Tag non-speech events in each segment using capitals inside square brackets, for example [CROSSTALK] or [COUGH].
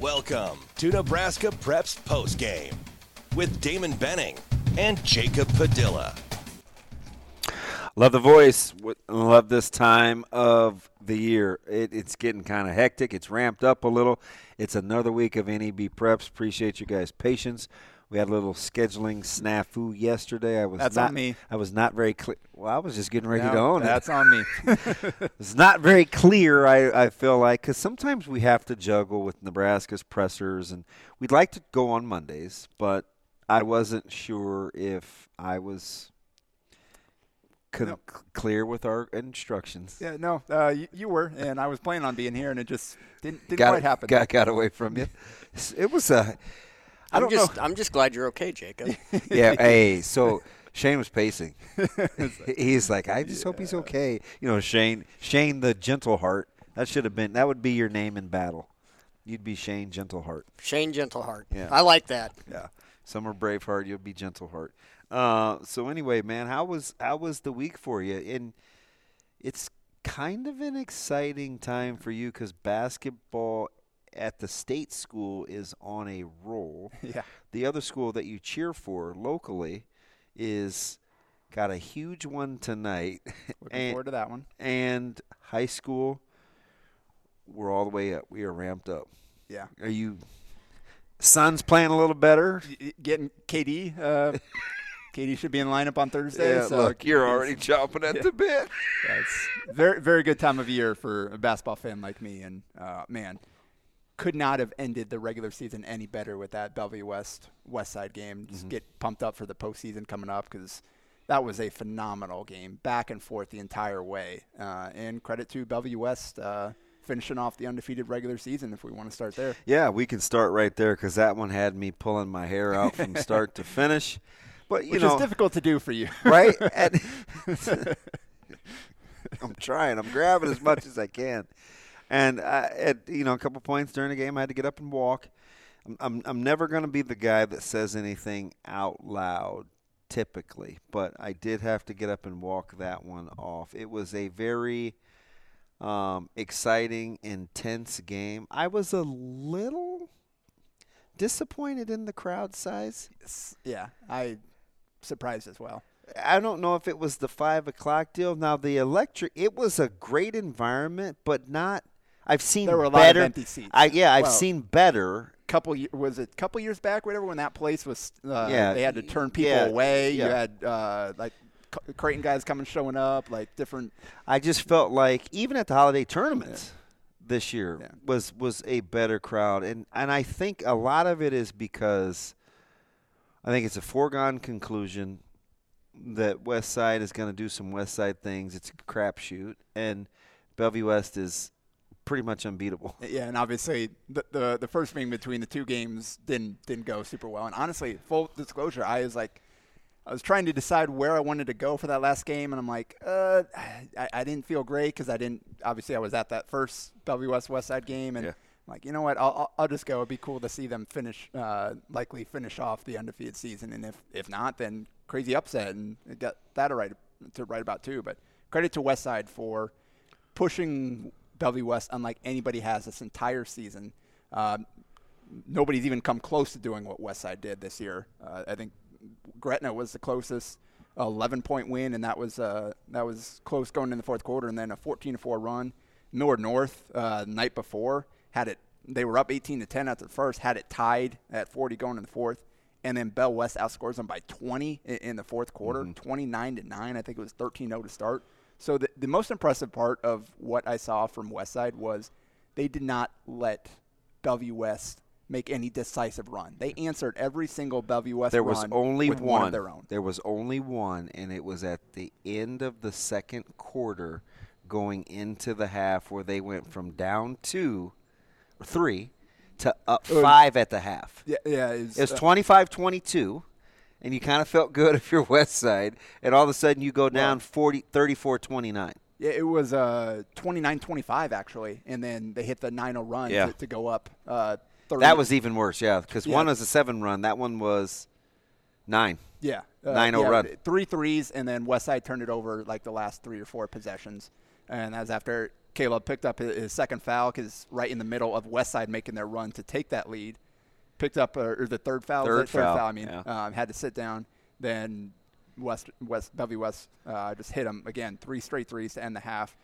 Welcome to Nebraska Preps Postgame with Damon Benning and Jacob Padilla. Love the voice. Love this time of the year. It, it's getting kind of hectic. It's ramped up a little. It's another week of NEB Preps. Appreciate you guys' patience. We had a little scheduling snafu yesterday. I was That's not, on me. I was not very clear. Well, I was just getting ready No, to own that's it. on me. [LAUGHS] it's not very clear. I, I feel like because sometimes we have to juggle with Nebraska's pressers, and we'd like to go on Mondays, but I wasn't sure if I was con- No. clear with our instructions. yeah, no, uh, you, you were, and I was planning on being here, and it just didn't, didn't got quite happen. Got, got away from you. It was a. I I'm don't just know. I'm just glad you're okay, Jacob. [LAUGHS] [LAUGHS] yeah. Hey, so Shane was pacing. [LAUGHS] he's like, I just hope he's okay. You know, Shane. Shane the gentle heart. That should have been. That would be your name in battle. You'd be Shane Gentleheart. Shane Gentleheart. Yeah. I like that. Yeah. Some are Braveheart. You'll be Gentleheart. Uh, so anyway, man, how was how was the week for you? And it's kind of an exciting time for you because basketball at the state school is on a roll. [LAUGHS] Yeah. The other school that you cheer for locally is got a huge one tonight. Looking [LAUGHS] and, forward to that one. and high school, we're all the way up. We are ramped up. Yeah. Are you? Sun's playing a little better. Getting KD. Uh, [LAUGHS] KD should be in lineup on Thursday. Yeah, so look, you're already chomping at the bit. Yeah, it's very very good time of year for a basketball fan like me, and uh, man, could not have ended the regular season any better with that Bellevue West West Side game. Just get pumped up for the postseason coming up because that was a phenomenal game, back and forth the entire way. Uh, and credit to Bellevue West. Uh, Finishing off the undefeated regular season, if we want to start there. Yeah, we can start right there because that one had me pulling my hair out from [LAUGHS] start to finish. But you Which know, is difficult to do for you. right? And- [LAUGHS] [LAUGHS] I'm trying. I'm grabbing as much as I can. And I, at you know a couple points during the game, I had to get up and walk. I'm I'm, I'm never going to be the guy that says anything out loud typically, but I did have to get up and walk that one off. It was a very um, exciting, intense game. I was a little disappointed in the crowd size. Yeah, I surprised as well. I don't know if it was the five o'clock deal. Now the electric, it was a great environment, but not. I've seen There were a lot of better. empty seats. I yeah, I've Well, seen better. couple was it a couple years back whatever when that place was uh, Yeah, they had to turn people yeah, away you had uh, like Creighton guys coming showing up like different I just felt like even at the holiday tournaments this year Yeah. was was a better crowd, and and I think a lot of it is because I think it's a foregone conclusion that West Side is going to do some West Side things. It's a crapshoot, and Bellevue West is pretty much unbeatable. [LAUGHS] yeah and obviously the, the the first meeting between the two games didn't didn't go super well and honestly full disclosure I was like I was trying to decide where I wanted to go for that last game, and I'm like, uh, I, I didn't feel great because I didn't. Obviously, I was at that first Bellevue West Side game, and Yeah. I'm like, you know what? I'll, I'll, I'll just go. It'd be cool to see them finish, uh, likely finish off the undefeated season, and if if not, then crazy upset, and it got that to write to write about too. But credit to West Side for pushing Bellevue West unlike anybody has this entire season. Um, nobody's even come close to doing what Westside did this year. Uh, I think Gretna was the closest 11 point win, and that was uh, that was close going in the fourth quarter, and then a 14 to four run. Millard North uh, the night before had it. They were up 18 to 10 after the first, had it tied at 40 going in the fourth, and then Bell West outscores them by 20 in, in the fourth quarter, Mm-hmm. 29 to nine. I think it was 13-0 to start. So the, the most impressive part of what I saw from Westside was they did not let Bellevue West make any decisive run. They answered every single Bellevue West There was only with one of their own. There was only one, and it was at the end of the second quarter, going into the half, where they went from down two, or three, to up five at the half. Yeah, yeah. It was, It was uh, 25-22, and you kind of felt good [LAUGHS] if you're West Side, and all of a sudden you go down 40, 34-29. Yeah, it was uh, 29-25 actually, and then they hit the 9-0 run Yeah. to, to go up. Uh, 30. That was even worse, yeah, because Yeah. one was a seven run, that one was nine. yeah, uh, 9-0 yeah, run. Three threes, and then West Side turned it over like the last three or four possessions, and that was after Caleb picked up his, his second foul because right in the middle of West Side making their run to take that lead, picked up uh, or the third foul, Third third foul, I mean, yeah. um, had to sit down. Then West West W West uh, just hit him again, three straight threes to end the half.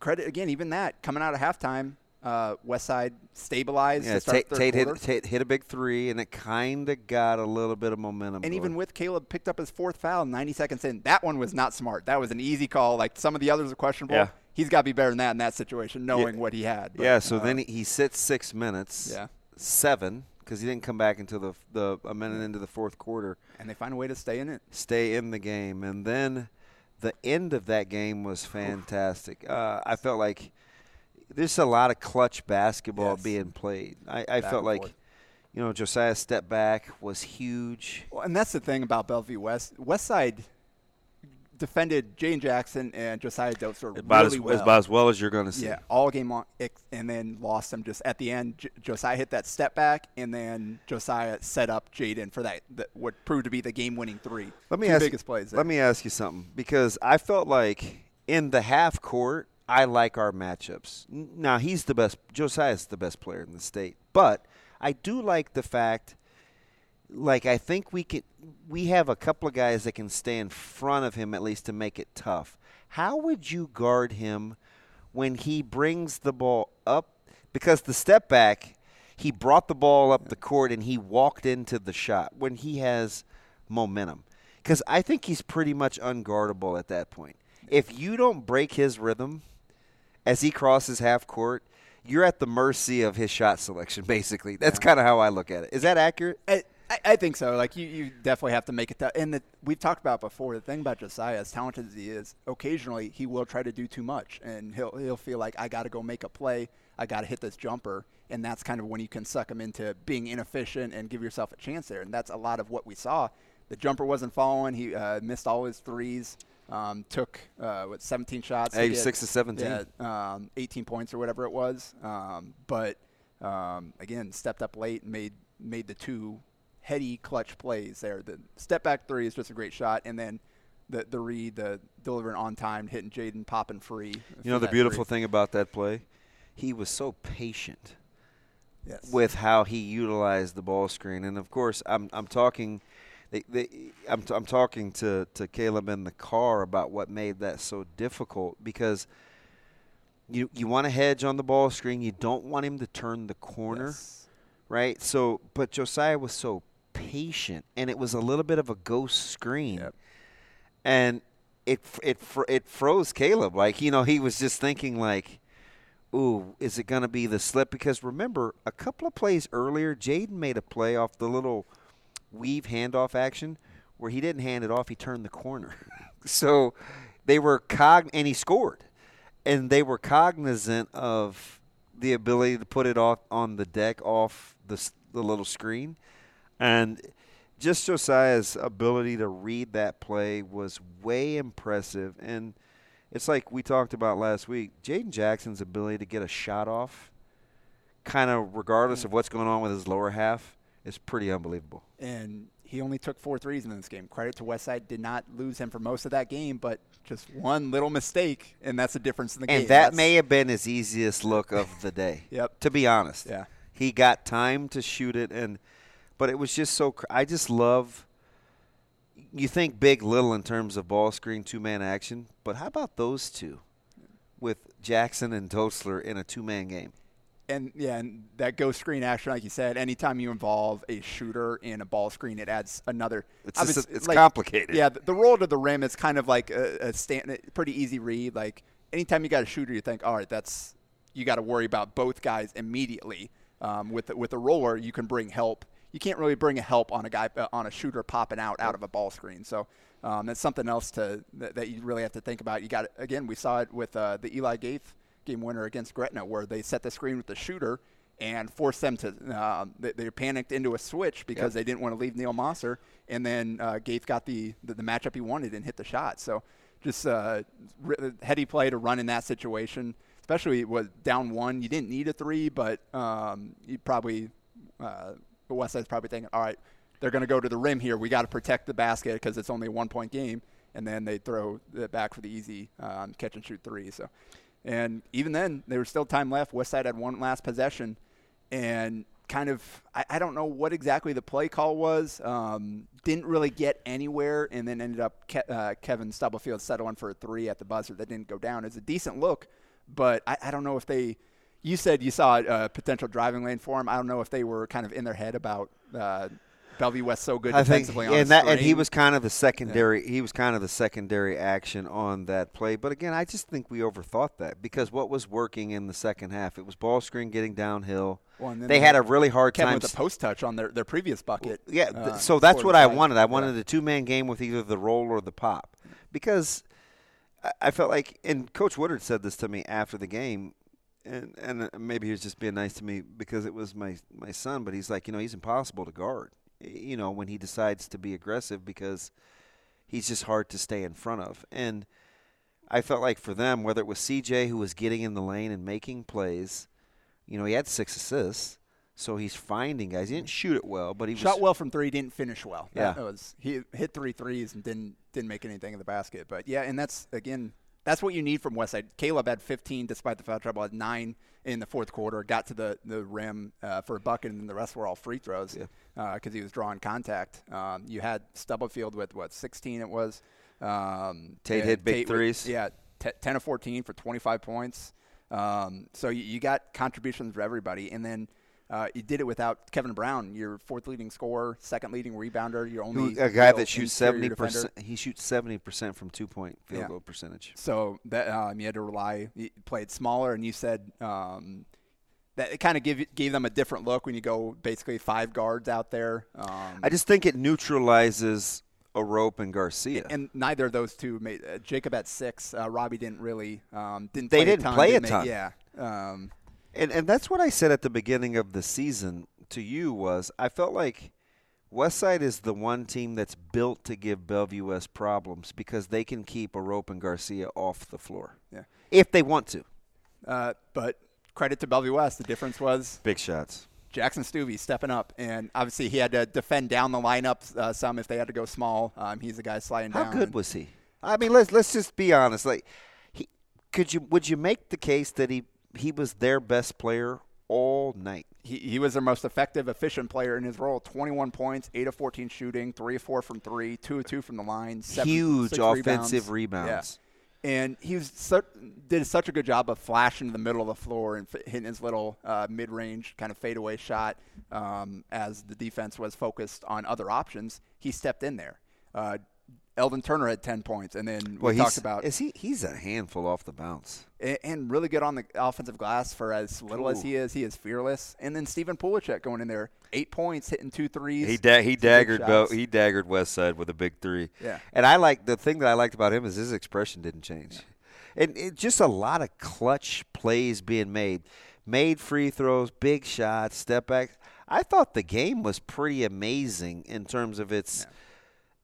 Credit again, even that coming out of halftime, uh, West Side stabilized. Yeah, Tate, Tate, hit. Tate hit a big three, and it kind of got a little bit of momentum. And even with Caleb picked up his fourth foul 90 seconds in, that one was not smart. That was an easy call. Like some of the others are questionable. Yeah. He's got to be better than that in that situation, knowing Yeah. what he had. But, yeah, so uh, then he, he sits six minutes. Yeah. Seven, because he didn't come back until the the a minute into the fourth quarter. and they find a way to stay in it. Stay in the game, and then the end of that game was fantastic. Uh, I felt like there's a lot of clutch basketball Yes. being played. I, I felt like, forth. you know, Josiah's step back was huge. Well, and that's the thing about Bellevue West. West Side defended Jaden Jackson and Josiah Dotzler About, really as, well. about as well as you're going to see. Yeah, all game long, and then lost them just at the end. J- Josiah hit that step back, and then Josiah set up Jaden for that, that what proved to be the game-winning three. Let me Two ask biggest plays. There. Let me ask you something because I felt like in the half court, I like our matchups. Now he's the best. Josiah's the best player in the state, but I do like the fact. Like I think we can, we have a couple of guys that can stay in front of him at least to make it tough. How would you guard him when he brings the ball up? Because the step back, he brought the ball up the court and he walked into the shot when he has momentum. Because I think he's pretty much unguardable at that point. If you don't break his rhythm as he crosses half court, you're at the mercy of his shot selection, [LAUGHS] basically. That's kind of how I look at it. Is that accurate? I, I think so. Like you, you definitely have to make it. Tough. And the, we've talked about before. The thing about Josiah, as talented as he is, occasionally he will try to do too much, and he'll he'll feel like I got to go make a play. I got to hit this jumper, and that's kind of when you can suck him into being inefficient and give yourself a chance there. And that's a lot of what we saw. The jumper wasn't following. He uh, missed all his threes. Um, took uh, what 17 shots. Hey, six to 17. Yeah, um, 18 points or whatever it was. Um, but um, again, stepped up late and made made the two heady clutch plays there. The step back three is just a great shot, and then the the read, the delivering on time, hitting Jaden popping free. You know the beautiful thing about that play? He was so patient yes. with how he utilized the ball screen, and of course, I'm I'm talking, they, they, I'm I'm talking to to Caleb in the car about what made that so difficult because you you want to hedge on the ball screen, you don't want him to turn the corner, Yes. right? So, but Josiah was so patient, and it was a little bit of a ghost screen, Yep. and it it it froze Caleb. Like you know, he was just thinking like ooh, is it going to be the slip? Because remember, a couple of plays earlier, Jaden made a play off the little weave handoff action where he didn't hand it off, he turned the corner. [LAUGHS] so they were cog and he scored. And they were cognizant of the ability to put it off on the deck off the the little screen. And just Josiah's ability to read that play was way impressive and it's like we talked about last week. Jaden Jackson's ability to get a shot off, kind of regardless of what's going on with his lower half, is pretty unbelievable. and he only took four threes in this game. Credit to Westside, did not lose him for most of that game, but just one little mistake, and that's the difference in the game. And that That's- may have been his easiest look of the day. [LAUGHS] Yep. To be honest. Yeah. He got time to shoot it, and but it was just so. cr- I just love. You think big, little in terms of ball screen, two man action, but how about those two, with Jackson and Dotzler in a two man game? and yeah, and that ghost screen action, like you said, anytime you involve a shooter in a ball screen, it adds another. It's just it's like- complicated. Yeah, the, the roll to the rim is kind of like a, a stand, pretty easy read. Like anytime you got a shooter, you think, all right, that's you got to worry about both guys immediately. Um, with with a roller, you can bring help. You can't really bring a help on a guy uh, on a shooter popping out out of a ball screen. So um, that's something else to that, that you really have to think about. You got again, we saw it with uh, the Eli Gaith game winner against Gretna, where they set the screen with the shooter and forced them to. Um, they, they panicked into a switch because they didn't want to leave Neil Mosser, and then uh, Gaith got the, the the matchup he wanted and hit the shot. So just uh, heady play to run in that situation, especially with down one. You didn't need a three, but um, you probably uh, the West Side's probably thinking, all right, they're going to go to the rim here. We got to protect the basket because it's only a one point game, and then they throw it back for the easy um, catch and shoot three. So, and even then, there was still time left. West Side had one last possession, and kind of I, I don't know what exactly the play call was. Um, didn't really get anywhere, and then ended up Ke- uh, Kevin Stubblefield settling for a three at the buzzer that didn't go down. It's a decent look, but I, I don't know if they. You said you saw a potential driving lane for him. I don't know if they were kind of in their head about uh, Bellevue West so good I think, defensively on and that, and he was kind of the secondary. He was kind of the secondary action on that play. But again, I just think we overthought that because what was working in the second half? It was ball screen getting downhill. Well, they they had a really hard time. with a post touch on their, their previous bucket. Yeah, uh, so that's what I wanted. I Yeah. wanted a two man game with either the roll or the pop because I felt like, and Coach Woodard said this to me after the game, and and uh, maybe he was just being nice to me because it was my my son, but he's like, you know, he's impossible to guard. You know, when he decides to be aggressive because he's just hard to stay in front of. And I felt like for them, whether it was CJ who was getting in the lane and making plays, you know, he had six assists. So he's finding guys. He didn't shoot it well, but he Shot well from three, didn't finish well. Yeah. That was he hit three threes and didn't didn't make anything in the basket. But yeah, and that's again that's what you need from Westside. Caleb had 15 despite the foul trouble, had nine in the fourth quarter. Got to the the rim uh, for a bucket, and then the rest were all free throws because he was drawing contact. Um, you had Stubblefield with what 16 it was. Um, Tate hit big Tate with- threes. yeah, t- 10 of 14 for 25 points. Um, so you, you got contributions for everybody, and then. Uh, you did it without Kevin Brown, your fourth leading scorer, second leading rebounder, your only a guy that shoots seventy percent. He shoots seventy percent from two point field Yeah. goal percentage. So that um, you had to rely. You played smaller, and you said um, that it kind of gave gave them a different look when you go basically five guards out there. Um, I just think it neutralizes Arope and Garcia. and neither of those two made. Uh, Jacob at six. Uh, Robbie didn't really um, didn't. They play didn't a ton, play a didn't ton. Make, yeah. Um, And and that's what I said at the beginning of the season to you was I felt like Westside is the one team that's built to give Bellevue West problems because they can keep Arope and Garcia off the floor. Yeah. If they want to. uh, but credit to Bellevue West. The difference was Big shots. Jackson Stuvey stepping up, and obviously he had to defend down the lineup uh, some if they had to go small. Um, he's the guy sliding How down. How good was he? I mean, let's let's just be honest. Like, he could you would you make the case that he he was their best player all night? he, he was their most effective, efficient player in his role. 21 points, 8 of 14 shooting, 3 of 4 from 3, 2 of 2 from the line. Seven, Huge offensive rebounds. rebounds. Yeah. And he was su- did such a good job of flashing to the middle of the floor and f- hitting his little uh, mid-range kind of fadeaway shot um, as the defense was focused on other options. He stepped in there. Uh, Eldon Turner had 10 points, and then we Well, talked about is he? He's a handful off the bounce. and, and really good on the offensive glass for as little as he is. He is fearless. And then Stephen Pulisic going in there, eight points, hitting two threes. He da- he daggered shots. he daggered West Side with a big three. Yeah. And I like the thing that I liked about him is his expression didn't change. And it, just a lot of clutch plays being made. Made free throws, big shots, step back. I thought the game was pretty amazing in terms of its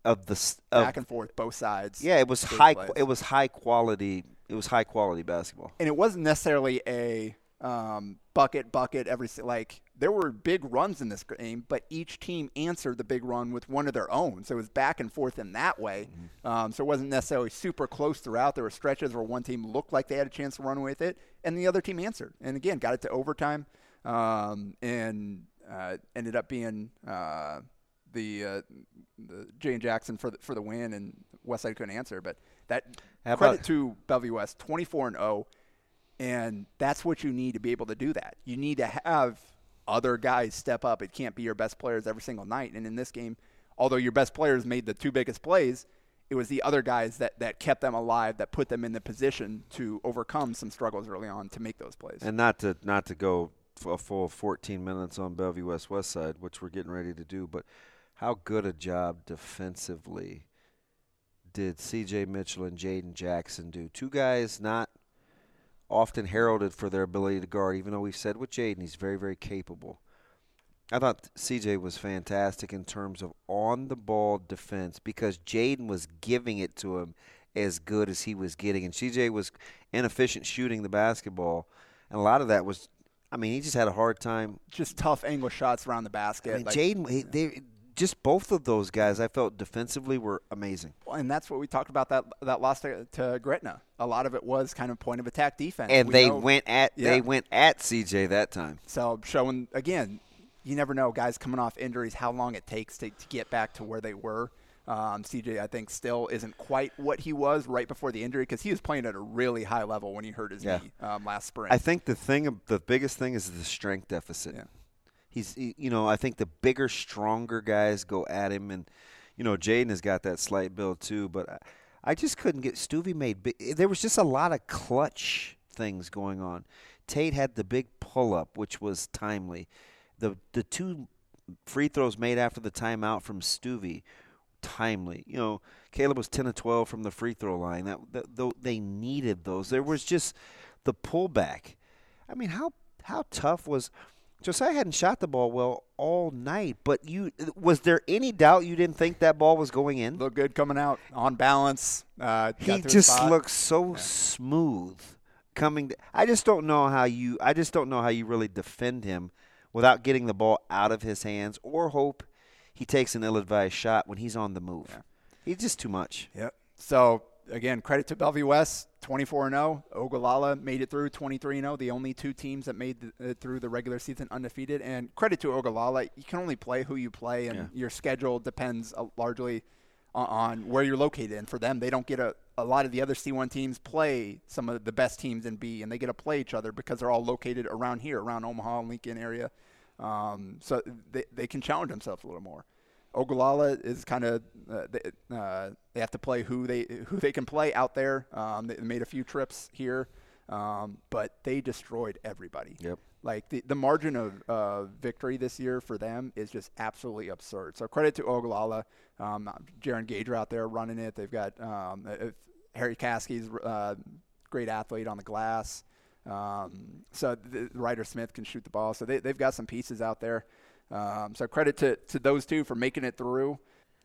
of the of, back and forth, both sides. Yeah, it was high plays. it was high quality. It was high quality basketball. and it wasn't necessarily a um, bucket, bucket every like. There were big runs in this game, but each team answered the big run with one of their own. So it was back and forth in that way. Um, so it wasn't necessarily super close throughout. There were stretches where one team looked like they had a chance to run with it, and the other team answered. And again, got it to overtime, um, and uh, ended up being uh, the uh, the Jaden Jackson for the, for the win, and Westside couldn't answer. But that How credit to Bellevue West, 24 and 0 And that's what you need to be able to do that. You need to have other guys step up. It can't be your best players every single night. And in this game, although your best players made the two biggest plays, it was the other guys that, that kept them alive, that put them in the position to overcome some struggles early on to make those plays. And not to not to go a full 14 minutes on Bellevue West West Side, which we're getting ready to do, but how good a job defensively did C.J. Mitchell and Jaden Jackson do? Two guys not often heralded for their ability to guard, even though we've said with Jaden he's very very capable. I thought CJ was fantastic in terms of on the ball defense because Jaden was giving it to him as good as he was getting. And CJ was inefficient shooting the basketball. And a lot of that was, I mean, he just had a hard time. Just tough angle shots around the basket. I mean, like- Jaden, just both of those guys, I felt defensively were amazing. and that's what we talked about that that loss to, to Gretna. A lot of it was kind of point of attack defense. And We they know- went at Yeah. they went at CJ that time. So showing again, you never know guys coming off injuries how long it takes to, to get back to where they were. Um, CJ, I think, still isn't quite what he was right before the injury because he was playing at a really high level when he hurt his Yeah. knee um, last spring. I think the thing, the biggest thing is the strength deficit. Yeah. He's, he- you know, I think the bigger, stronger guys go at him, and you know, Jaden has got that slight build too. But I, I just couldn't get Stuvie made. There was just a lot of clutch things going on. Tate had the big pull up, which was timely. The the two free throws made after the timeout from Stuvie, timely. You know, Caleb was ten of twelve from the free throw line. That, that though they needed those. There was just the pullback. I mean, how how tough was Josiah hadn't shot the ball well all night, but you was there any doubt you didn't think that ball was going in? looked good coming out on balance. Uh, he just looks so smooth coming. I just don't know how you. I just don't know how you really defend him without getting the ball out of his hands, or hope he takes an ill-advised shot when he's on the move. He's just too much. Yep. So again, credit to Bellevue West, 24 and 0. Ogallala made it through 23 and 0. The only two teams that made it through the regular season undefeated. And credit to Ogallala, you can only play who you play, and Yeah. your schedule depends uh, largely on, on where you're located. And for them, they don't get a a lot of the other C1 teams play some of the best teams in B, and they get to play each other because they're all located around here, around Omaha, and Lincoln area. Um, so they, they can challenge themselves a little more. Ogallala is kind of uh, they, uh, they have to play who they who they can play out there. Um, they made a few trips here, um, but they destroyed everybody. Yep. Like the, the margin of uh, victory this year for them is just absolutely absurd. So credit to Ogallala, um, Jaron Gager out there running it. They've got um, uh, Harry Caskey's uh, great athlete on the glass. Um, so the, Ryder Smith can shoot the ball. So they, they've got some pieces out there. Um, so credit to, to those two for making it through.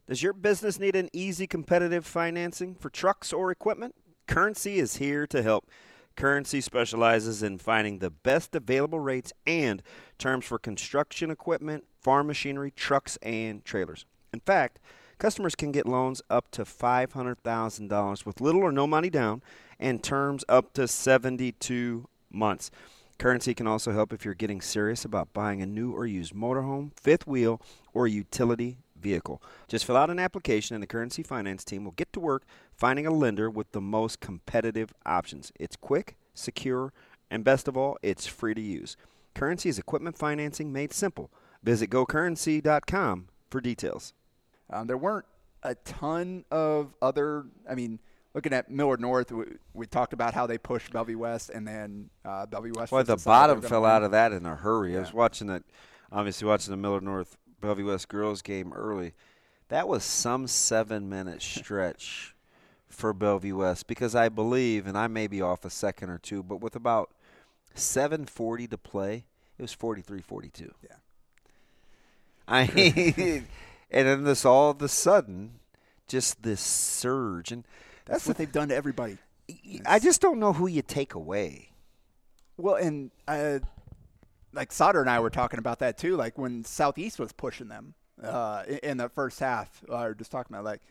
Does your business need an easy competitive financing for trucks or equipment? Currency is here to help. Currency specializes in finding the best available rates and terms for construction equipment, farm machinery, trucks, and trailers. In fact, customers can get loans up to $500,000 with little or no money down and terms up to 72 months. Currency can also help if you're getting serious about buying a new or used motorhome, fifth wheel, or utility vehicle. Just fill out an application and the Currency Finance team will get to work finding a lender with the most competitive options. It's quick, secure, and best of all, it's free to use. Currency is equipment financing made simple. Visit gocurrency.com for details. Um, there weren't a ton of other. I mean, looking at Millard North, we, we talked about how they pushed Bellevue West, and then uh, Bellevue West. Boy, just the bottom fell win. out of that in a hurry. I was watching that, obviously watching the Millard North Bellevue West girls game early. That was some seven minute stretch for Bellevue West because I believe, and I may be off a second or two, but with about 7:40 to play, it was 43-42. Yeah. I [LAUGHS] and then this all of a sudden, just this surge, and That's what the they've done to everybody. I just don't know who you take away. Well, and uh, like Sauter and I were talking about that too. Like when Southeast was pushing them uh, in, in the first half, uh, we were just talking about like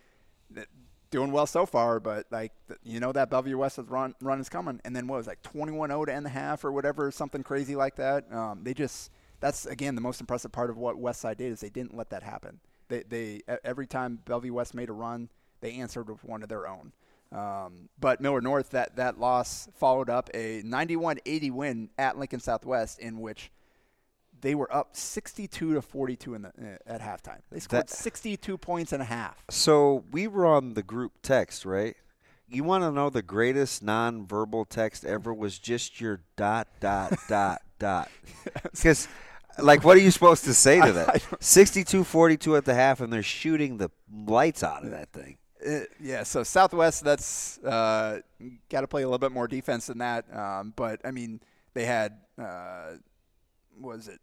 doing well so far, but like you know that Bellevue West run run is coming, and then what was like 21-0 to end the half or whatever, something crazy like that. Um, they just that's again the most impressive part of what Westside did is they didn't let that happen. They they every time Bellevue West made a run, they answered with one of their own. Um, but Millard North, that, that loss followed up a 91-80 win at Lincoln Southwest, in which they were up 62 to 42 in the, uh, at halftime. They scored That- 62 points and a half. So we were on the group text, right? You want to know the greatest non-verbal text ever was just your dot dot [LAUGHS] dot dot. Because, like, what are you supposed to say to [LAUGHS] that? 62-42 at the half, and they're shooting the lights out of that thing. Uh, yeah, so Southwest, that's uh, got to play a little bit more defense than that. Um, but I mean, they had uh, was it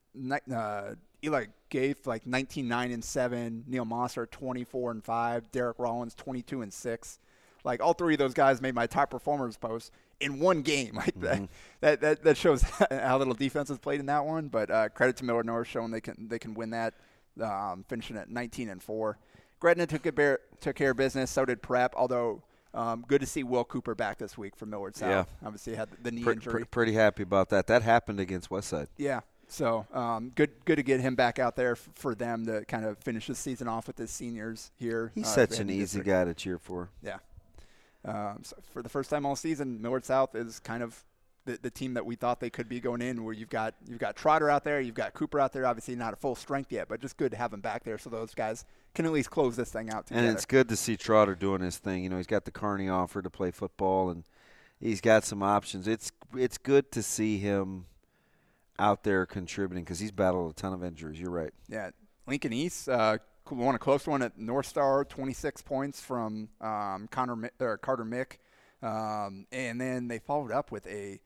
uh, Eli Gaith like 19 9 and seven, Neil Mosser 24 and five, Derek Rollins 22 and six. Like all three of those guys made my top performers post in one game. [LAUGHS] Like that, that, that, that shows [LAUGHS] how little defense is played in that one. But uh, credit to Millard North showing they can they can win that, um, finishing at 19 and four. Gretna took a bear, took care of business. So did Prep. Although um, good to see Will Cooper back this week from Millard South. Yeah. Obviously had the knee injury. pre- pretty happy about that. That happened against Westside. Yeah. So um, good, good to get him back out there f- for them to kind of finish the season off with his seniors here. He's uh, such an easy guy to cheer for. Yeah. Um, so for the first time all season, Millard South is kind of the, the team that we thought they could be going in. Where you've got you've got Trotter out there, you've got Cooper out there. Obviously not at full strength yet, but just good to have him back there so those guys can at least close this thing out together. And it's good to see Trotter doing his thing. You know, he's got the Kearney offer to play football, and he's got some options. It's it's good to see him out there contributing because he's battled a ton of injuries. You're right. Yeah, Lincoln East uh, won a close one at North Star, 26 points from um, Connor or Carter Mick, um, and then they followed up with a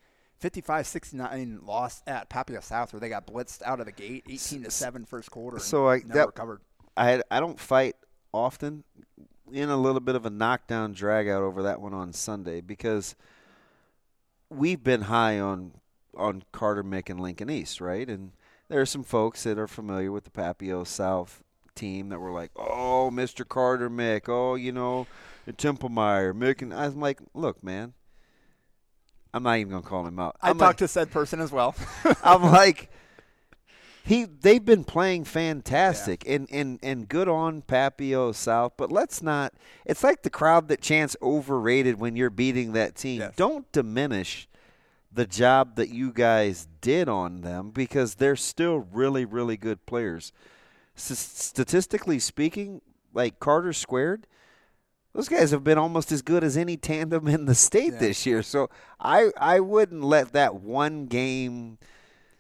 55-69 loss at Papio South, where they got blitzed out of the gate, 18 to seven first quarter. So I never that recovered. I I don't fight often. In a little bit of a knockdown drag out over that one on Sunday because we've been high on on Carter Mick and Lincoln East, right? And there are some folks that are familiar with the Papio South team that were like, "Oh, Mr. Carter Mick, oh, you know, Templemeyer, Mick," and I'm like, "Look, man." I'm not even gonna call him out. I I'm talked like, to said person as well. [LAUGHS] I'm like, he they've been playing fantastic and, and, and good on Papio South, but let's not. It's like the crowd that chants overrated when you're beating that team. Yes. Don't diminish the job that you guys did on them because they're still really really good players. S- statistically speaking, like Carter squared. Those guys have been almost as good as any tandem in the state Yeah. this year. So I I wouldn't let that one game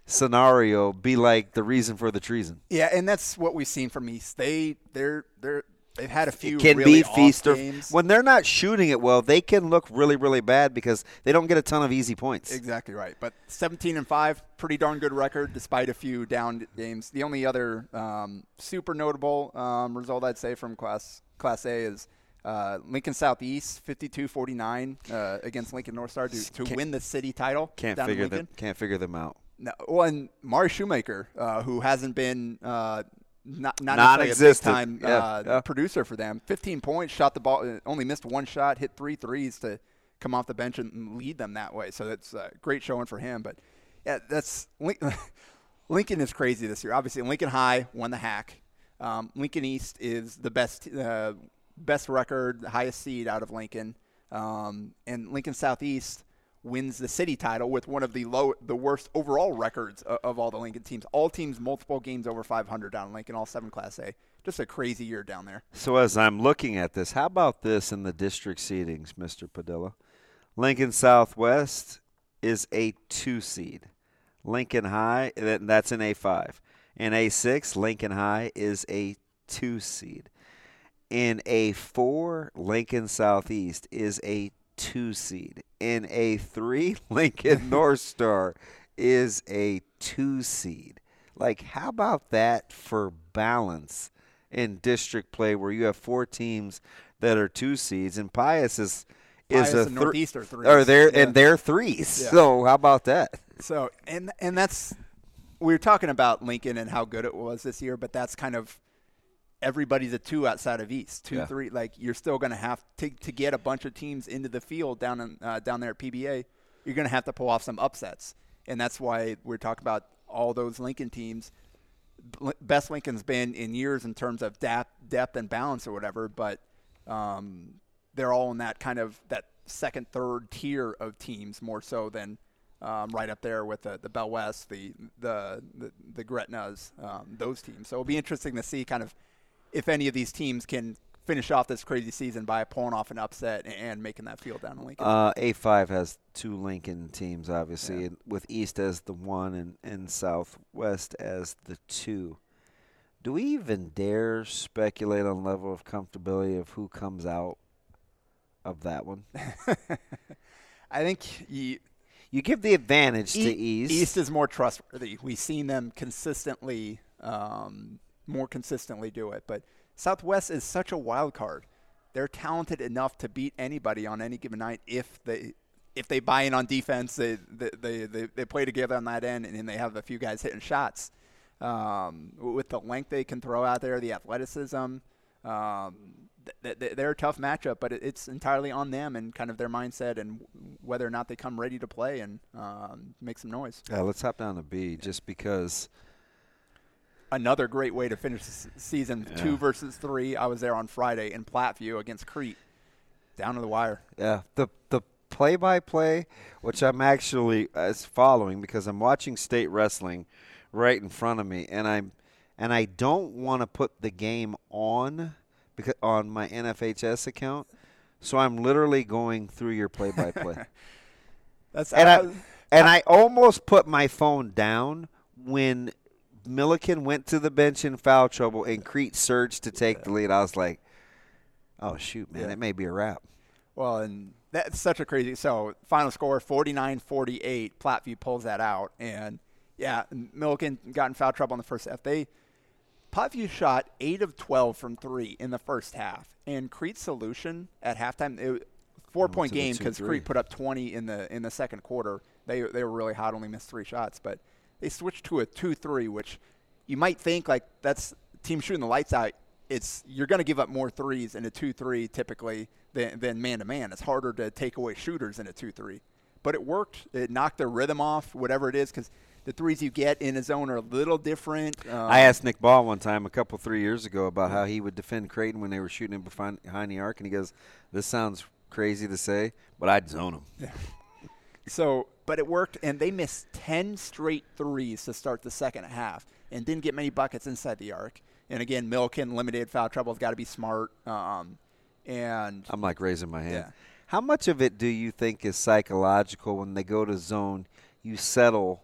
scenario be like the reason for the treason. yeah, and that's what we've seen from East. They they're they're they've had a few It can really be feast or games. when they're not shooting it well, they can look really really bad because they don't get a ton of easy points. Exactly right. But 17 and 5, pretty darn good record despite a few down games. The only other um, super notable um, result I'd say from Class Class A is uh, Lincoln Southeast 52-49 uh, against Lincoln North Star to, to Can't- win the city title. Can't figure them can't figure them out. No, well, and Mari Shoemaker, uh, who hasn't been uh, not not necessarily a big Non-existent. time Yeah, uh, yeah. producer for them. 15 points, shot the ball, uh, only missed one shot, hit three threes to come off the bench and- and lead them that way. So that's a great showing for him. But yeah, that's [LAUGHS] Lincoln is crazy this year. Obviously, Lincoln High won the HAC. Um, Lincoln East is the best uh, best record, highest seed out of Lincoln, um, and Lincoln Southeast wins the city title with one of the low, the worst overall records of, of all the Lincoln teams. All teams multiple games over 500 down in Lincoln, all seven Class A. Just a crazy year down there. So as I'm looking at this, how about this in the district seedings, Mr. Padilla? Lincoln Southwest is a two seed. Lincoln High, that's an A5. In A6, Lincoln High is a two seed. In A4, Lincoln Southeast is a two seed. In A3, [LAUGHS] Lincoln [LAUGHS] North Star is a two seed. Like, how about that for balance in district play where you have four teams that are two seeds and Pius is is Pius a and Northeast are threes. Or they're Yeah. and they're threes. Yeah. So how about that? So and and that's we were talking about Lincoln and how good it was this year, but that's kind of everybody's a two outside of East, two, Yeah. three. Like you're still going to have to to get a bunch of teams into the field down in uh, down there at PBA. You're going to have to pull off some upsets, and that's why we're talking about all those Lincoln teams. Best Lincoln's been in years in terms of depth, depth and balance or whatever, but um, they're all in that kind of that second, third tier of teams more so than um, right up there with the the Bell West, the the the, the Gretnas, um, those teams. So it'll be interesting to see kind of if any of these teams can finish off this crazy season by pulling off an upset and making that field down in Lincoln. Uh, A5 has two Lincoln teams, obviously, and with East as the one and, and Southwest as the two. Do we even dare speculate on level of comfortability of who comes out of that one? [LAUGHS] I think you, You give the advantage to E- East. East is more trustworthy. We've seen them consistently, um, more consistently do it. But Southwest is such a wild card. They're talented enough to beat anybody on any given night if they if they buy in on defense. They they they, they, play together on that end, and, and they have a few guys hitting shots. Um, with the length they can throw out there, the athleticism. Um, th- th- they're a tough matchup, but it's entirely on them and kind of their mindset and whether or not they come ready to play and um, make some noise. Yeah, let's hop down to B just because Another great way to finish the season, two versus three. I was there on Friday in Platteview against Crete, down to the wire. Yeah, the the play by play, which I'm actually uh, as following because I'm watching state wrestling right in front of me, and I'm and I don't want to put the game on because on my NFHS account, so I'm literally going through your play by play, That's and I, I and I almost put my phone down when Milliken went to the bench in foul trouble and Crete surged to take the lead. I was like, oh shoot, man, Yeah. it may be a wrap. Well, and that's such a crazy. So final score 49-48. Platteview pulls that out, and yeah, Milliken got in foul trouble in the first half. They Platteview shot eight of twelve from three in the first half, and Crete's solution at halftime it, four point game because Crete put up twenty in the in the second quarter. They they were really hot, only missed three shots, but they switched to a two three, which you might think like that's team shooting the lights out. It's you're going to give up more threes in a two three typically than than man to man. It's harder to take away shooters in a two three, but it worked. It knocked their rhythm off, whatever it is, because the threes you get in a zone are a little different. Um, I asked Nick Ball one time a couple three years ago about how he would defend Creighton when they were shooting him behind, behind the arc, and he goes, "This sounds crazy to say, but I'd zone him." So, but it worked, and they missed 10 straight threes to start the second half and didn't get many buckets inside the arc. And again, Milliken limited foul trouble, has got to be smart. Um, and I'm like raising my hand. Yeah. How much of it do you think is psychological when they go to zone? You settle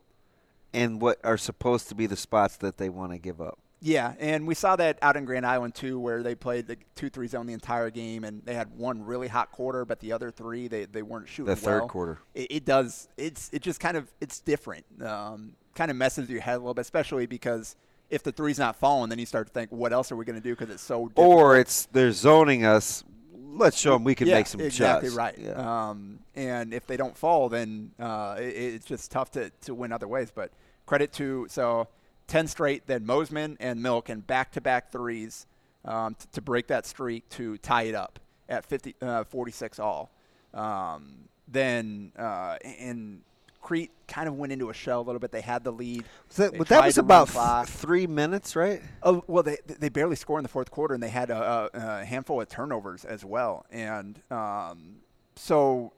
in what are supposed to be the spots that they want to give up. Yeah, and we saw that out in Grand Island too, where they played the two-three zone the entire game, and they had one really hot quarter, but the other three they, they weren't shooting. The third well. quarter. it, it does. It's it just kind of it's different. Um, kind of messes with your head a little bit, especially because if the three's not falling, then you start to think, what else are we going to do? Because it's so. Difficult. Or it's they're zoning us. Let's show them we can yeah, make some exactly shots. Exactly right. Yeah. Um, and if they don't fall, then uh, it, it's just tough to, to win other ways. But credit to so ten straight, then Mosman and Milk and back to back threes um, t- to break that streak to tie it up at 50, uh, 46 all. Um, then uh, and Crete kind of went into a shell a little bit. They had the lead. So that, but that was about th- three minutes, right? Oh well, they they barely scored in the fourth quarter, and they had a, a, a handful of turnovers as well. And um, so,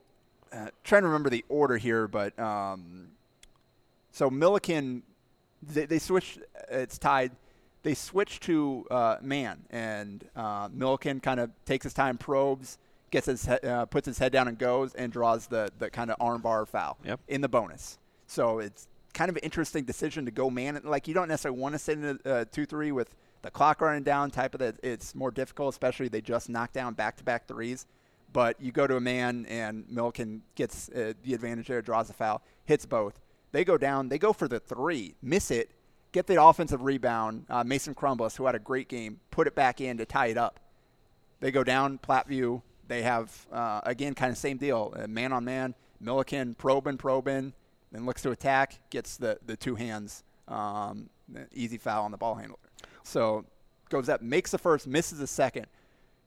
uh, trying to remember the order here, but um, so Milliken, they, they switched. It's tied. They switched to uh, man, and uh, Milliken kind of takes his time, probes, gets his he- uh, puts his head down, and goes and draws the the kind of armbar foul Yep. in the bonus. So it's kind of an interesting decision to go man. Like you don't necessarily want to sit in a uh, two three with the clock running down. Type of that. It's more difficult, especially they just knocked down back to back threes. But you go to a man and Milliken gets uh, the advantage there, draws a foul, hits both. They go down. They go for the three, miss it, get the offensive rebound. Uh, Mason Crumbus, who had a great game, put it back in to tie it up. They go down Platteview. They have uh, again kind of same deal, man on man. Milliken probing, probing, then looks to attack, gets the the two hands, um, easy foul on the ball handler. So goes up, makes the first, misses the second.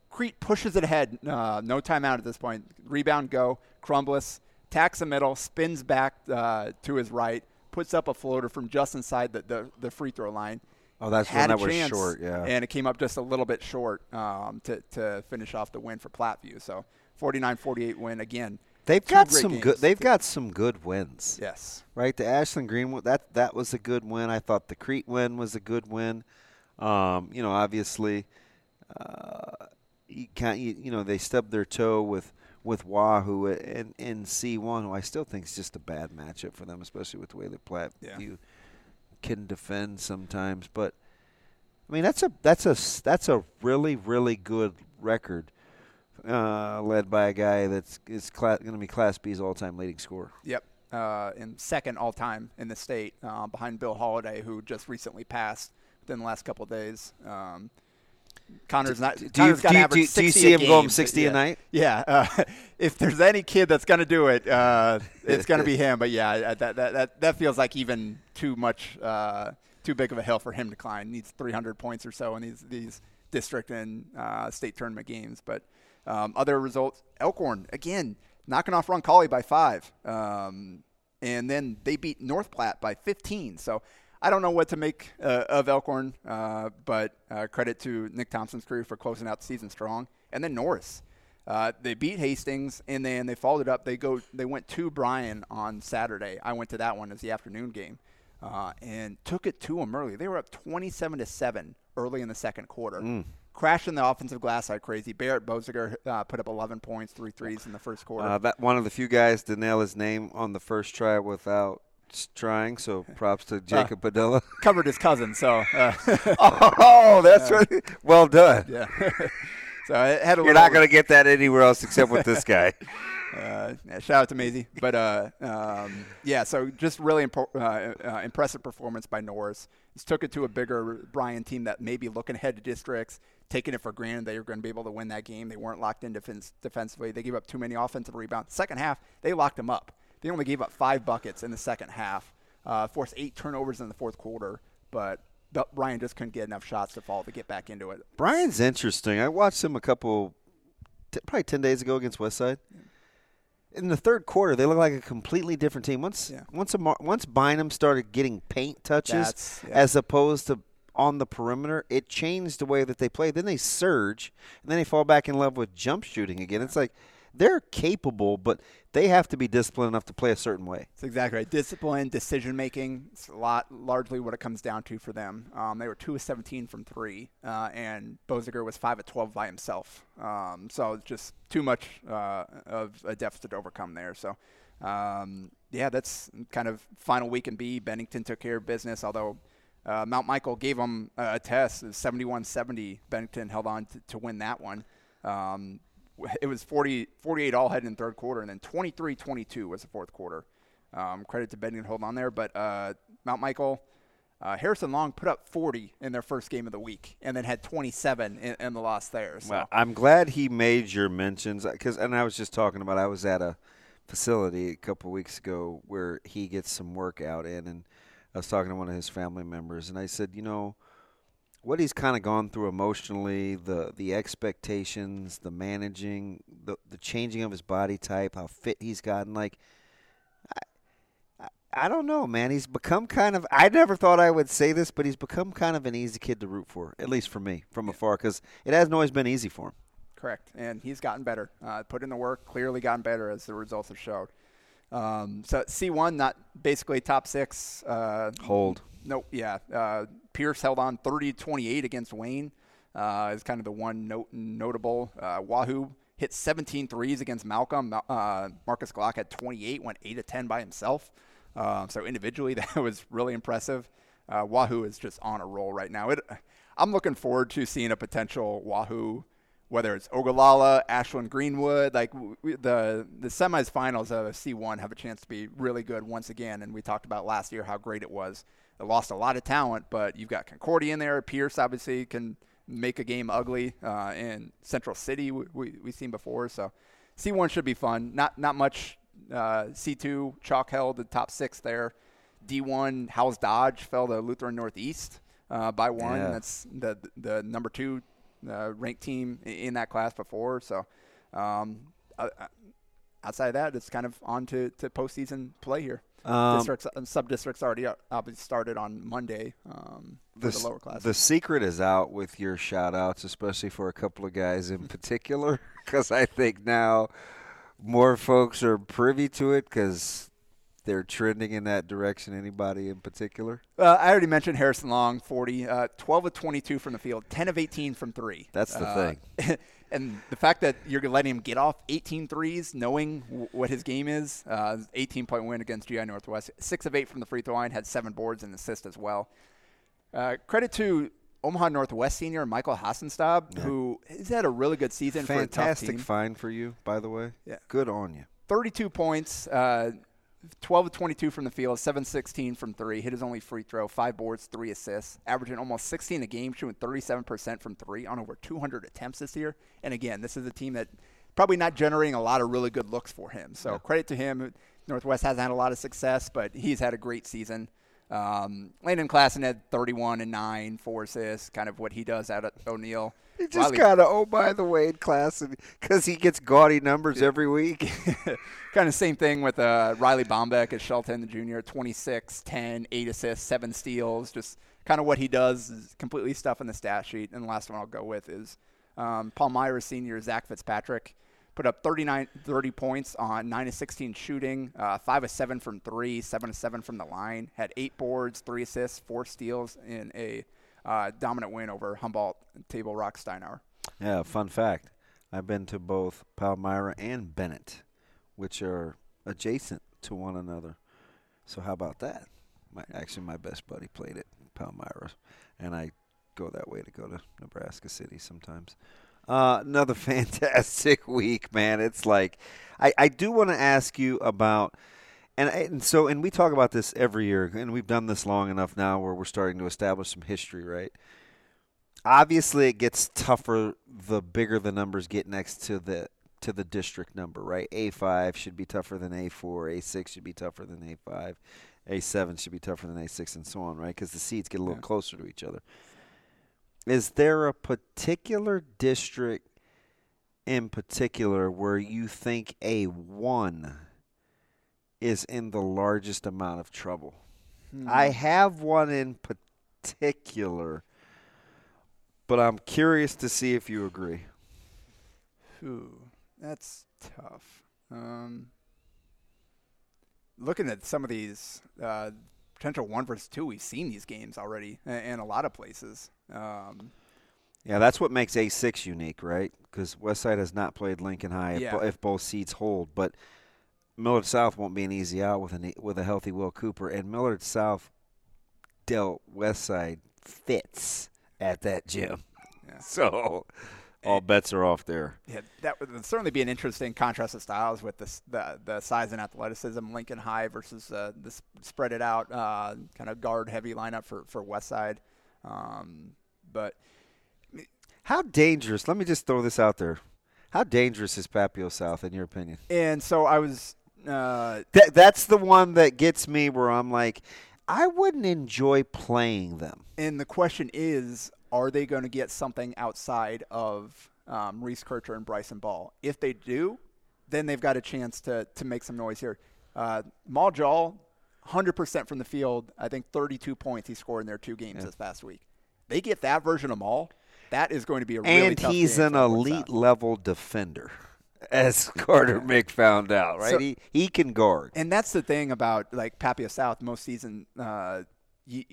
Crete pushes it ahead. Uh, no timeout at this point. Rebound go. Crumbless tacks the middle, spins back uh, to his right, puts up a floater from just inside the, the, the free throw line. Oh, that's when that a was short, yeah. and it came up just a little bit short um, to to finish off the win for Platteview. So 49-48 win again. They've got some good. They've got some good wins. Yes. right? The Ashland Greenwood that that was a good win. I thought the Crete win was a good win. Um, you know, obviously, uh, you can't. You, you know, they stubbed their toe with with Wahoo in in C one, who I still think is just a bad matchup for them, especially with the way that Platteview Yeah. can defend sometimes. But I mean, that's a that's a that's a really really good record. Uh, led by a guy that's is cla- going to be Class B's all-time leading scorer. Yep. Uh, and second all time in the state, uh, behind Bill Holiday, who just recently passed within the last couple of days. Um, Connor's not. do you- do you- do you- do you see him going game, 60 a night? Yeah. Uh, [LAUGHS] if there's any kid that's going to do it, uh, it's going to be [LAUGHS] him. But yeah, that, that that that feels like even too much, uh, too big of a hill for him to climb. Needs 300 points or so in these these district and uh, state tournament games. But um, other results, Elkhorn again knocking off Roncalli by five, um, and then they beat North Platte by 15. So. I don't know what to make uh, of Elkhorn, uh, but uh, credit to Nick Thompson's crew for closing out the season strong. And then Norris, uh, they beat Hastings, and then they followed it up. They go, they went to Bryan on Saturday. I went to that one as the afternoon game, uh, and took it to them early. They were up 27 to seven early in the second quarter. Crashing the offensive glass like crazy. Barrett Boziger uh, put up 11 points, three threes in the first quarter. Uh, that one of the few guys to nail his name on the first try without trying. So [LAUGHS] props to Jacob Padilla. [LAUGHS] Covered his cousin, so uh, [LAUGHS] oh, that's right. Well done. yeah. so it had a You're not going to get that anywhere else except with this guy. Uh, shout out to Maisie. But uh, um, yeah, so just really impo- uh, uh, impressive performance by Norris. Just took it to a bigger Bryan team that may be looking ahead to districts, taking it for granted they were going to be able to win that game. They weren't locked in defense- defensively. They gave up too many offensive rebounds. Second half, they locked them up. They only gave up five buckets in the second half, uh, forced eight turnovers in the fourth quarter, but Bryan just couldn't get enough shots to fall to get back into it. Bryan's interesting. I watched him a couple, t- probably 10 days ago against Westside. In the third quarter, they look like a completely different team. Once Yeah. once a, Mar- once Bynum started getting paint touches yeah. as opposed to on the perimeter, it changed the way that they play. Then they surge, and then they fall back in love with jump shooting again. It's like they're capable, but they have to be disciplined enough to play a certain way. That's exactly right. Discipline, decision making, it's a lot largely what it comes down to for them. Um, they were two of seventeen from three, uh, and Boziger was five of twelve by himself. Um, so it's just too much uh, of a deficit to overcome there. So. Um, yeah, that's kind of final week in B. Bennington took care of business, although uh, Mount Michael gave them a test. It 71-70. Bennington held on to, to win that one. Um, it was 40, 48 all heading in third quarter, and then 23-22 was the fourth quarter. Um, credit to Bennington holding on there, but uh, Mount Michael, uh, Harrison Long put up 40 in their first game of the week, and then had 27 in, in the loss there. So Well, I'm glad he made your mentions because, and I was just talking about. I was at a facility a couple weeks ago where he gets some workout in, and I was talking to one of his family members, and I said, you know, what he's kind of gone through emotionally, the the expectations, the managing, the the changing of his body type, how fit he's gotten, like. I, I don't know, man. He's become kind of. I never thought I would say this, but he's become kind of an easy kid to root for, at least for me, from afar, because it hasn't always been easy for him. Correct, and he's gotten better. Uh, put in the work, clearly gotten better as the results have showed. Um, so C1, not basically top six. Uh, Hold. Nope. Yeah. Uh, Pierce held on 30-28 against Wayne. Uh, is kind of the one note notable. Uh, Wahoo hit 17 threes against Malcolm. Uh, Marcus Glock had 28, went 8 of 10 by himself. Uh, so individually, [LAUGHS] that was really impressive. Uh, Wahoo is just on a roll right now. It, I'm looking forward to seeing a potential Wahoo, whether it's Ogallala, Ashland, Greenwood. Like we, the the semis finals of C1 have a chance to be really good once again. And we talked about last year how great it was. It lost a lot of talent, but you've got Concordia in there. Pierce obviously can make a game ugly. Uh, and Central City we, we, we've seen before. So C1 should be fun. Not not much. Uh, C2 chalk held the top six there. D1 Howells-Dodge fell to Lutheran Northeast uh, by one. Yeah. That's the the number two uh, ranked team in that class before. So um, I, I- outside of that, it's kind of on to, to postseason play here. Um, Districts, uh, sub districts already obviously started on Monday um, for the, the lower class. the secret is out with your shout outs, especially for a couple of guys in particular, [LAUGHS] because I think now more folks are privy to it because they're trending in that direction. Anybody in particular? Uh, I already mentioned Harrison Long, 40, uh, 12 of 22 from the field, 10 of 18 from three. That's the Uh, thing. [LAUGHS] and the fact that you're letting him get off 18 threes, knowing w- what his game is, uh, 18 point win against GI Northwest, six of eight from the free throw line, had seven boards and assist as well. Uh, credit to Omaha Northwest senior Michael Hassenstab, who has had a really good season for Fantastic team. find for you, by the way. Yeah. Good on you. 32 points, uh, 12 of 22 from the field, 7 16 from three. Hit his only free throw, five boards, three assists, averaging almost 16 a game, shooting 37% from three on over 200 attempts this year. And again, this is a team that probably not generating a lot of really good looks for him. So credit to him. Northwest hasn't had a lot of success, but he's had a great season. Um, Landon Klassen had 31 and 9, four assists, kind of what he does out at O'Neill. [LAUGHS] He just got a oh by the way in class because he gets gaudy numbers every week. [LAUGHS] [LAUGHS] kind of same thing with uh, Riley Bombeck at Shelton the Jr. 26, 10, 8 assists, 7 steals. Just kind of what he does is completely stuff in the stat sheet. And the last one I'll go with is um, Palmyra senior Zach Fitzpatrick. Put up 39, 30 points on 9 of 16 shooting, uh, 5 of 7 from 3, 7 of 7 from the line. Had 8 boards, 3 assists, 4 steals in a uh, dominant win over Humboldt Table Rock Steinauer. Yeah, fun fact. I've been to both Palmyra and Bennett, which are adjacent to one another. So how about that? My actually my best buddy played at Palmyra, and I go that way to go to Nebraska City sometimes. Uh, another [LAUGHS] fantastic week, man. It's like I, I do want to ask you about and, and so and we talk about this every year and we've done this long enough now where we're starting to establish some history, right? obviously it gets tougher the bigger the numbers get next to the to the district number, right? A5 should be tougher than A4, A6 should be tougher than A5, A7 should be tougher than A6 and so on, right? Cuz the seeds get a little Yeah. closer to each other. Is there a particular district in particular where you think A1 is in the largest amount of trouble? I have one in particular, but I'm curious to see if you agree. Ooh, that's tough. Um, looking at some of these uh, potential one versus two, we've seen these games already in, a lot of places. Um, Yeah, that's what makes A6 unique, right? Because Westside has not played Lincoln High if, Yeah. if both seeds hold, but Millard South won't be an easy out with e, with a healthy Will Cooper, and Millard South dealt Westside fits at that gym. Yeah. [LAUGHS] So all bets are off there. yeah, that would certainly be an interesting contrast of styles with this, the the size and athleticism. Lincoln High versus uh, the spread it out uh, kind of guard heavy lineup for for Westside. Um, but How dangerous? Let me just throw this out there. How dangerous is Papio South in your opinion? and so I was. Uh, That that's the one that gets me where I'm like, I wouldn't enjoy playing them. And the question is, are they going to get something outside of um, Reese Kircher and Bryson Ball? If they do, then they've got a chance to to make some noise here. Uh, Maul Jaw, 100% from the field. I think 32 points he scored in their two games this past week. They get that version of Maul. That is going to be a really and he's an elite level defender, as [LAUGHS] Carter Mick found out. Right? So- he he can guard. And that's the thing about like Papio South most season. Uh, you,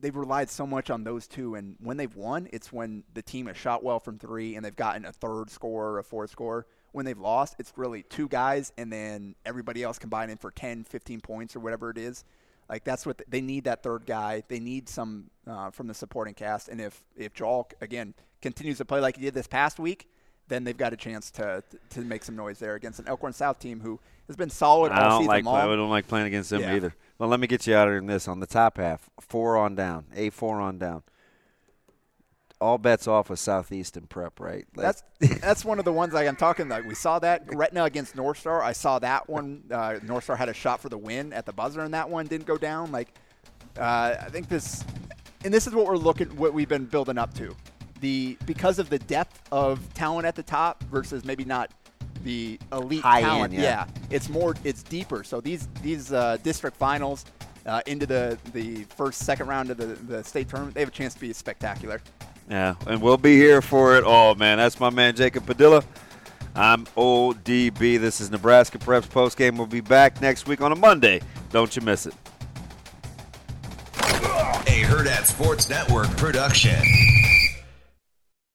they've relied so much on those two, and when they've won, it's when the team has shot well from three and they've gotten a third score or a fourth score. When they've lost, it's really two guys and then everybody else combining for 10, 15 points or whatever it is. Like that's what they need that third guy. They need some uh, from the supporting cast. And if if Joel again continues to play like he did this past week, then they've got a chance to to make some noise there against an Elkhorn South team who has been solid all I don't season like long. I don't like playing against them Yeah. either. Well, let me get you out of this on the top half. Four on down, a four on down. All bets off with Southeast and Prep, right? Like- That's [LAUGHS] that's one of the ones like I'm talking like we saw that Gretna against North Star. I saw that one. Uh, North Star had a shot for the win at the buzzer, and that one didn't go down. Like uh, I think this, and this is what we're looking, what we've been building up to. The because of the depth of talent at the top versus maybe not the elite High talent. end, yeah. it's more, it's deeper. So these these uh, district finals uh, into the the first second round of the, the state tournament, they have a chance to be spectacular. Yeah, and we'll be here for it all, man. That's my man Jacob Padilla. I'm ODB. This is Nebraska Preps Post Game. We'll be back next week on a Monday. Don't you miss it. A Hurrdat Sports Network production.